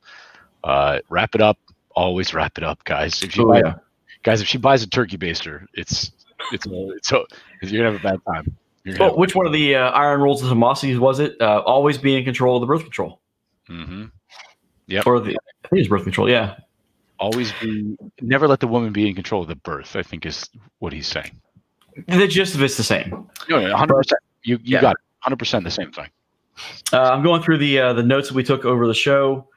Uh, wrap it up. Always wrap it up, guys. If you Oh, buy, yeah. guys, if she buys a turkey baster, it's it's it's so you're gonna have a bad time. You're Well, which one of the uh, iron rules of Tomassi's was it? Uh, always be in control of the birth control, hmm Yep. or the I think it's birth control. Yeah, always be never let the woman be in control of the birth i think is what he's saying the gist of it's the same. no, no 100% you, you Yeah. got it 100% the same thing Uh, I'm going through the uh, the notes that we took over the show.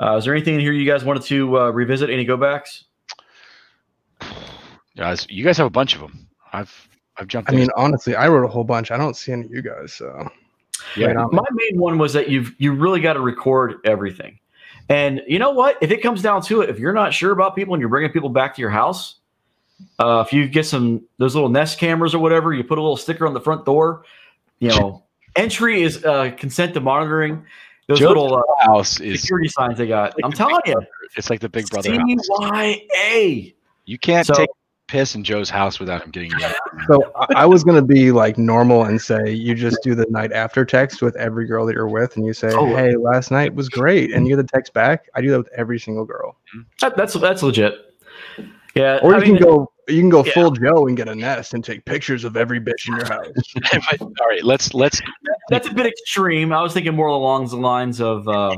Uh, is there anything in here you guys wanted to uh, revisit? Any go backs? guys you guys have a bunch of them i've i've jumped I in. mean, honestly, I wrote a whole bunch. I don't see any of you guys, so Yeah. right on. My main one was that you've you really got to record everything. And you know what? If it comes down to it, if you're not sure about people and you're bringing people back to your house, uh, if you get some those little Nest cameras or whatever, you put a little sticker on the front door. You know, entry is uh, consent to monitoring. Those Joe's little uh, house is security signs they got. like I'm the telling you, Brother. it's like the big brother. CYA. you can't So- take piss in joe's house without him getting yelled. So I- I was gonna be like normal and say you just do the night after text with every girl that you're with, and you say, Oh. "Hey, last night was great," and you get the text back. I do that with every single girl. That, that's that's legit. Yeah, Or I you mean, can go, you can go Yeah. full Joe and get a nest and take pictures of every bitch in your house. All right let's let's that's a bit extreme. I was thinking more along the lines of uh,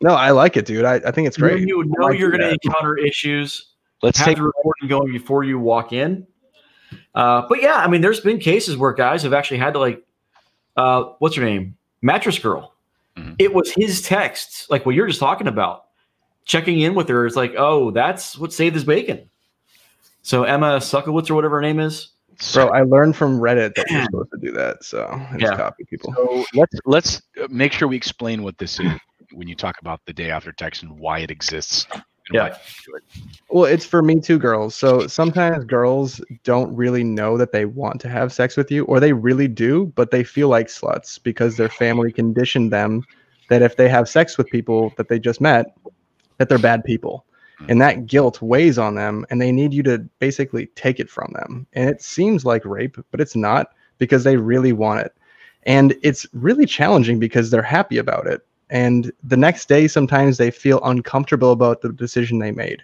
No, I like it, dude. I, I think it's great. When you know like you're going to encounter issues, Let's have take the recording going before you walk in. Uh, but yeah, I mean, there's been cases where guys have actually had to like, uh, what's her name, mattress girl. Mhm. It was his texts, like what you're just talking about. Checking in with her is like, oh, that's what saved his bacon. So Emma Suckowitz or whatever her name is. So I learned from Reddit that you're supposed to do that. So I just Yeah. copy people. So let's let's uh, make sure we explain what this is when you talk about the day after text and why it exists. Yeah. why you do it. Well, it's for me too, girls. So sometimes girls don't really know that they want to have sex with you, or they really do, but they feel like sluts because their family conditioned them that if they have sex with people that they just met, that they're bad people. Hmm. And that guilt weighs on them, and they need you to basically take it from them. And it seems like rape, but it's not because they really want it. And it's really challenging because they're happy about it. And the next day, sometimes they feel uncomfortable about the decision they made.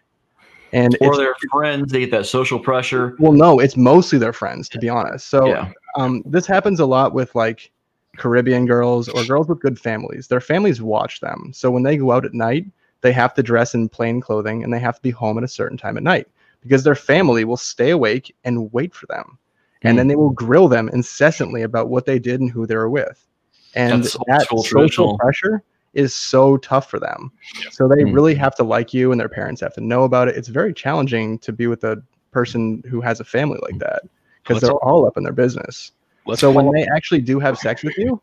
And Or their friends, they get that social pressure. well, no, it's mostly their friends, to be honest. So Yeah. um, this happens a lot with like Caribbean girls or girls with good families. Their families watch them. So when they go out at night, they have to dress in plain clothing and they have to be home at a certain time at night because their family will stay awake and wait for them. And then they will grill them incessantly about what they did and who they were with. And That's that social pressure is so tough for them. So they Hmm. really have to like you and their parents have to know about it. It's very challenging to be with a person who has a family like that because they're all- all up in their business. So when follow- they actually do have sex with you,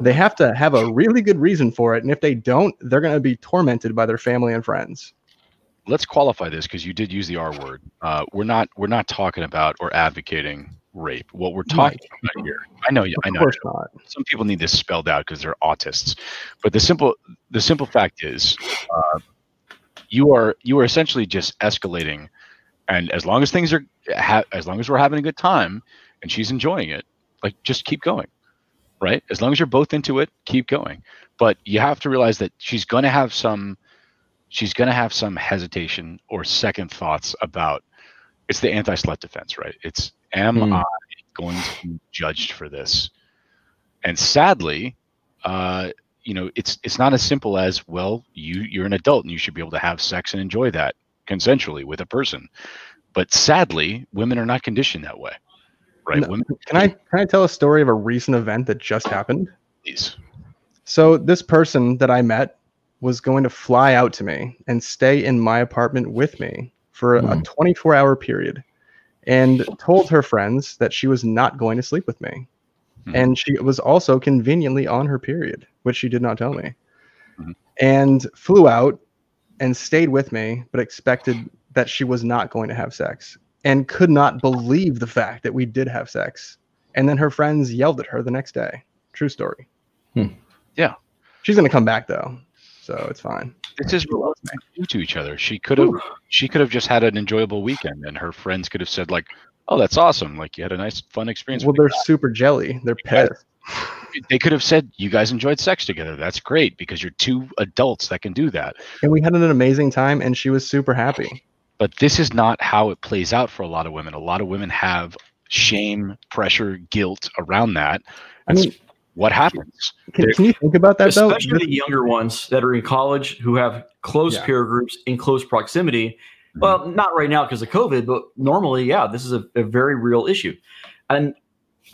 they have to have a really good reason for it. And if they don't, they're going to be tormented by their family and friends. let's qualify this because you did use the R word. Uh, we're not we're not talking about or advocating rape. What we're talking about here, I know, you- I know. course not. Some people need this spelled out because they're autists, but the simple the simple fact is, uh, you are you are essentially just escalating, and as long as things are ha- as long as we're having a good time and she's enjoying it, like just keep going, right? As long as you're both into it, keep going. But you have to realize that she's going to have some she's going to have some hesitation or second thoughts about it's the anti-slut defense right it's am Hmm. i going to be judged for this and sadly uh you know it's it's not as simple as well you you're an adult and you should be able to have sex and enjoy that consensually with a person but sadly women are not conditioned that way right No. women Can I can I tell a story of a recent event that just happened? please So this person that I met was going to fly out to me and stay in my apartment with me for a Hmm. 24 hour period and told her friends that she was not going to sleep with me. Hmm. And she was also conveniently on her period, which she did not tell me. Mhm. And flew out and stayed with me, but expected that she was not going to have sex and could not believe the fact that we did have sex. And then her friends yelled at her the next day. True story. Hmm. Yeah. She's going to come back though. So it's fine. This is what do to each other she could have she could have just had an enjoyable weekend and her friends could have said like oh that's awesome like you had a nice fun experience Well, they're the super jelly. They're pissed. guy." they could have said you guys enjoyed sex together that's great because you're two adults that can do that And we had an amazing time and she was super happy. but this is not how it plays out for a lot of women a lot of women have shame pressure guilt around that I mean, what happens can, There- can you think about that though? especially the younger ones that are in college who have close Yeah. peer groups in close proximity. Mm-hmm. Well, not right now because of COVID, but normally, yeah, this is a, a very real issue. And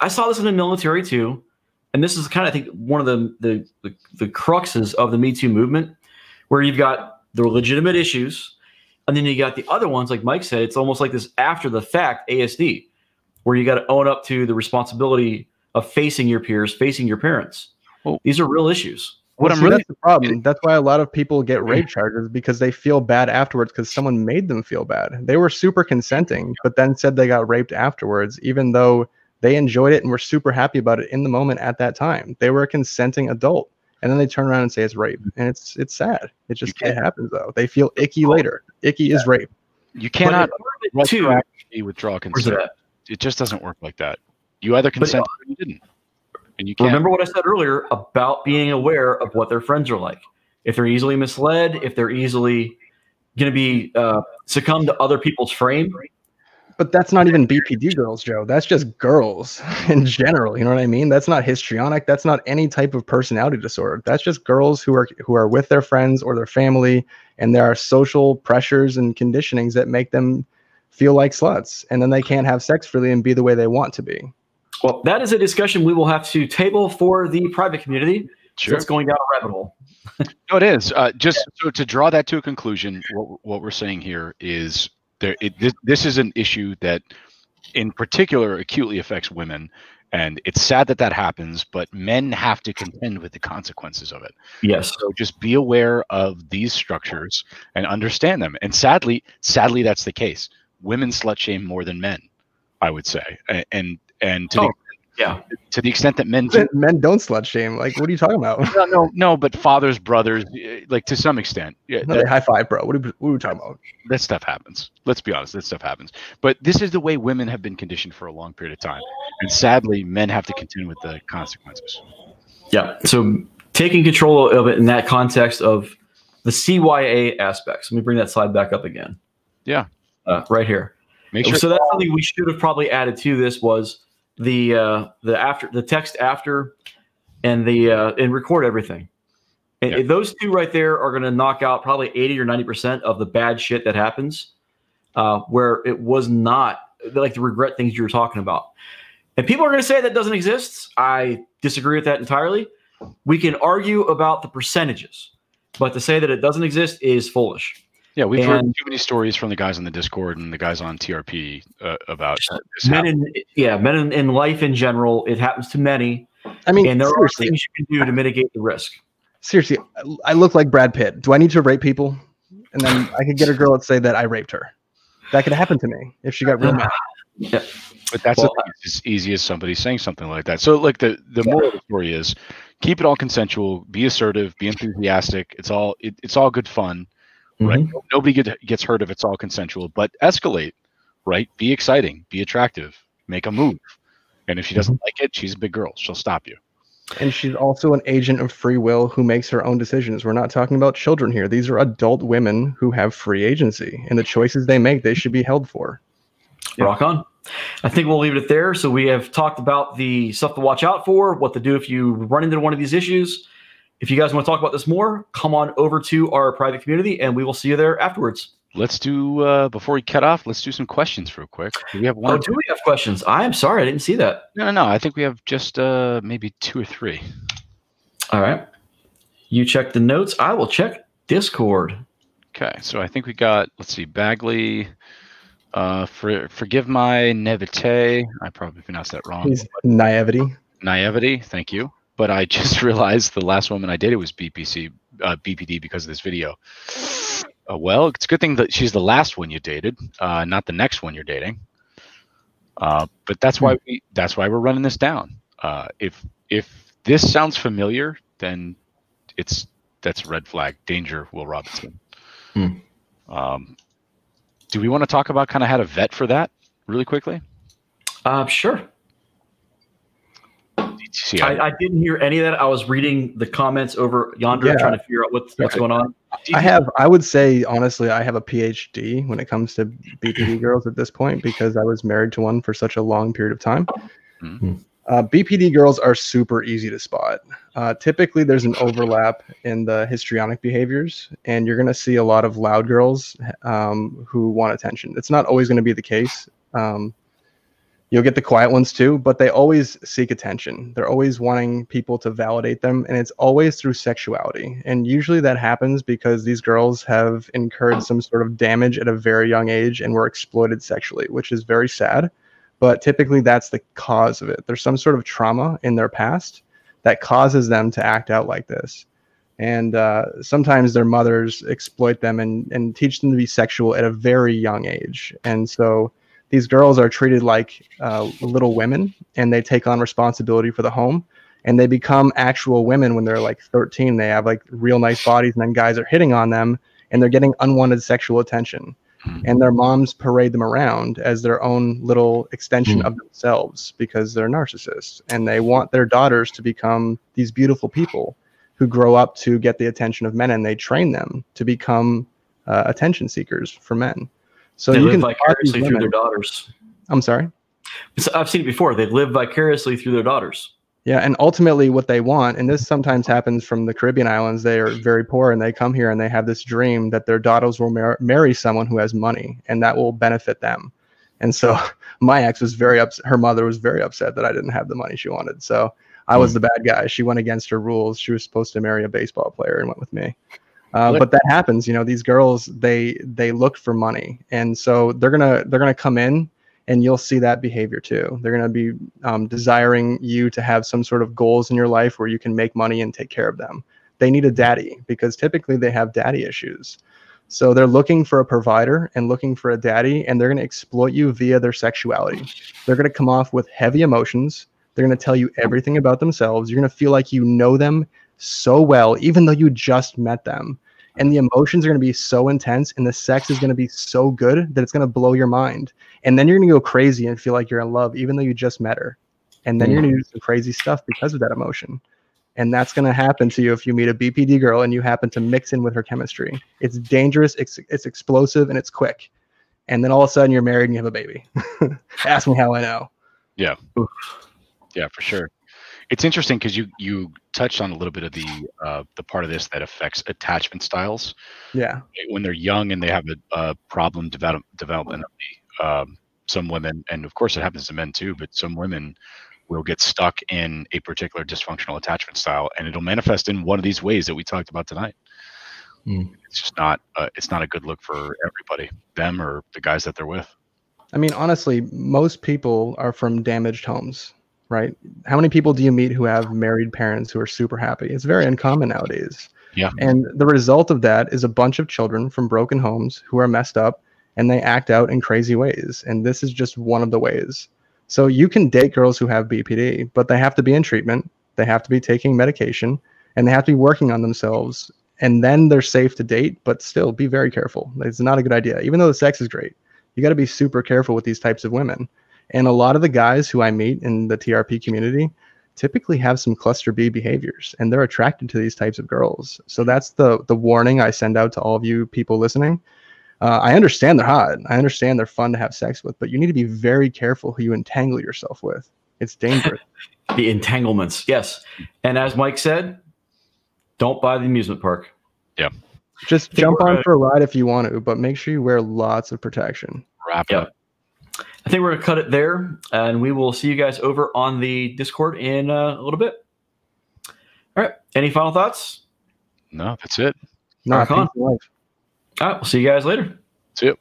I saw this in the military too. And this is kind of, I think, one of the, the the the cruxes of the Me Too movement, where you've got the legitimate issues, and then you got the other ones, like Mike said, it's almost like this after the fact ASD, where you got to own up to the responsibility of facing your peers, facing your parents. Well- These are real issues. what Well, i'm see, really that's the problem. That's why a lot of people get rape charges because they feel bad afterwards because someone made them feel bad. They were super consenting, but then said they got raped afterwards, even though they enjoyed it and were super happy about it in the moment at that time. They were a consenting adult, and then they turn around and say it's rape, and it's it's sad. It just it can't- happens though. They feel icky later. Icky is rape. you cannot retroactively withdraw consent it just doesn't work like that you either consented or you didn't and you can't Remember what I said earlier about being aware of what their friends are like. If they're easily misled, if they're easily going to be uh, succumb to other people's frame, But that's not even BPD girls, Joe. That's just girls in general. You know what I mean? That's not histrionic. That's not any type of personality disorder. That's just girls who are who are with their friends or their family, and there are social pressures and conditionings that make them feel like sluts, and then they can't have sex freely and be the way they want to be. Well, that is a discussion we will have to table for the private community. Sure. it's going down a rabbit hole. No, it is. Uh, just so to draw that to a conclusion, what, what we're saying here is there. It, this, this is an issue that, in particular, acutely affects women, and it's sad that that happens. But men have to contend with the consequences of it. Yes. So just be aware of these structures and understand them. And sadly, sadly, that's the case. Women slut shame more than men, I would say, and and to Oh, the Yeah. to the extent that men do Men, men don't slut shame. Like, what are you talking about? no, no, no, but fathers, brothers, like to some extent, yeah, No, that, high five, bro. What are, what are we talking about? that stuff happens. Let's be honest, that stuff happens. But this is the way women have been conditioned for a long period of time, and sadly, men have to contend with the consequences. Yeah. So taking control of it in that context of the CYA aspects. Let me bring that slide back up again. Yeah. Uh, right here. Make sure. So that's something we should have probably added to this was the uh, the after the text after and the uh, and record everything. And Yeah. those two right there are going to knock out probably 80 or 90 percent of the bad shit that happens uh, where it was not like the regret things you were talking about. And people are going to say that doesn't exist. I disagree with that entirely. We can argue about the percentages, but to say that it doesn't exist is foolish. Yeah, we've heard too many stories from the guys on the Discord and the guys on TRP uh, about this Men in yeah, men in, in life in general, it happens to many, I mean, and there are seriously, things you can do to mitigate the risk. seriously, I- I look like Brad Pitt. Do I need to rape people? And then I could get a girl to say that I raped her. That could happen to me if she got real mad. Yeah. But that's Well, thing, as easy as somebody saying something like that. So, like the the moral of the story is, keep it all consensual, be assertive, be enthusiastic. It's all it, it's all good fun, right? Mhm. Nobody get, gets hurt if it's all consensual. But escalate, right? Be exciting, be attractive, make a move. And if she doesn't like it, she's a big girl. She'll stop you. And she's also an agent of free will who makes her own decisions. We're not talking about children here. These are adult women who have free agency, and the choices they make, they should be held for. Rock on. I think we'll leave it there. So we have talked about the stuff to watch out for, what to do if you run into one of these issues. If you guys want to talk about this more, come on over to our private community, and we will see you there afterwards. Let's do uh, before we cut off. Let's do some questions real quick. Do we have one? Oh, do we have questions? I am sorry, I didn't see that. no, no, no. I think we have just uh, maybe two or three. All right. You check the notes. I will check Discord. Okay, so I think we got. Let's see, Bagley. Uh, for forgive my naivete. I probably pronounced that wrong. He's naivety. Naivety. Thank you. But I just realized the last woman I dated was BPC, uh, BPD because of this video. Uh, well, it's a good thing that she's the last one you dated, uh, not the next one you're dating. Uh, but that's why we. That's why we're running this down. Uh, if if this sounds familiar, then it's that's a red flag. Danger, Will Robinson. Hmm. Um, do we want to talk about kind of how to vet for that really quickly? Uh, sure. See, I- I, I didn't hear any of that. I was reading the comments over yonder, Yeah. trying to figure out what's, what's going on. I have, I would say, honestly, I have a PhD when it comes to BPD girls at this point because I was married to one for such a long period of time. Mhm. Uh, BPD girls are super easy to spot. Uh, typically, there's an overlap in the histrionic behaviors, and you're going to see a lot of loud girls um, who want attention. It's not always going to be the case. Um, you'll get the quiet ones too, but they always seek attention. They're always wanting people to validate them, and it's always through sexuality. And usually that happens because these girls have incurred some sort of damage at a very young age and were exploited sexually, which is very sad. But typically, that's the cause of it. There's some sort of trauma in their past that causes them to act out like this. And uh, sometimes their mothers exploit them and, and teach them to be sexual at a very young age. And so these girls are treated like uh, little women and they take on responsibility for the home and they become actual women when they're like 13 they have like real nice bodies and then guys are hitting on them and they're getting unwanted sexual attention Mhm. and their moms parade them around as their own little extension Mm. of themselves because they're narcissists and they want their daughters to become these beautiful people who grow up to get the attention of men and they train them to become uh, attention seekers for men So they you live can vicariously through their daughters. I'm sorry. So I've seen it before. They live vicariously through their daughters. Yeah, and ultimately, what they want, and this sometimes happens from the Caribbean islands, they are very poor and they come here and they have this dream that their daughters will mar- marry someone who has money and that will benefit them. And so my ex was very upset. Her mother was very upset that I didn't have the money she wanted. So I was hmm. the bad guy. She went against her rules. She was supposed to marry a baseball player and went with me. Uh, but that happens, you know. These girls, they they look for money, and so they're gonna they're gonna come in and you'll see that behavior too. They're going to be um, desiring you to have some sort of goals in your life where you can make money and take care of them. They need a daddy because typically they have daddy issues. So they're looking for a provider and looking for a daddy, and they're going to exploit you via their sexuality. They're going to come off with heavy emotions. They're going to tell you everything about themselves. You're going to feel like you know them so well, even though you just met them. And the emotions are going to be so intense, and the sex is going to be so good that it's going to blow your mind. And then you're gonna go crazy and feel like you're in love even though you just met her. And then you're gonna do some crazy stuff because of that emotion. And that's gonna happen to you if you meet a bpd girl and you happen to mix in with her chemistry. It's dangerous it's, it's explosive and it's quick. And then all of a sudden you're married and you have a baby. Ask me how i know. Yeah, Yeah, for sure. It's interesting because you you touched on a little bit of the uh, the part of this that affects attachment styles yeah when they're young and they have a, a problem develop developmentally. Um, some women, and of course it happens to men too, but some women will get stuck in a particular dysfunctional attachment style, and it'll manifest in one of these ways that we talked about tonight. Hmm. It's just not uh, it's not a good look for everybody, them or the guys that they're with. i mean honestly most people are from damaged homes right how many people do you meet who have married parents who are super happy it's very uncommon nowadays Yeah. And the result of that is a bunch of children from broken homes who are messed up and they act out in crazy ways. And this is just one of the ways. So you can date girls who have BPD, but they have to be in treatment, they have to be taking medication, and they have to be working on themselves. And then they're safe to date, but still be very careful. It's not a good idea. Even though the sex is great, you got to be super careful with these types of women. And a lot of the guys who I meet in the TRP community, typically have some cluster B behaviors and they're attracted to these types of girls. So that's the the warning I send out to all of you people listening. Uh, I understand they're hot. I understand they're fun to have sex with, but you need to be very careful who you entangle yourself with. It's dangerous. The entanglements, yes. And as Mike said, don't buy the amusement park. Yeah. Just jump on gonna- for a ride if you want to, but make sure you wear lots of protection. Wrap it Yeah. up. I think we're gonna cut it there, and we will see you guys over on the Discord in uh, a little bit. All right. Any final thoughts? No, that's it. Not Rock on. peace and life. All right. We'll see you guys later. See you.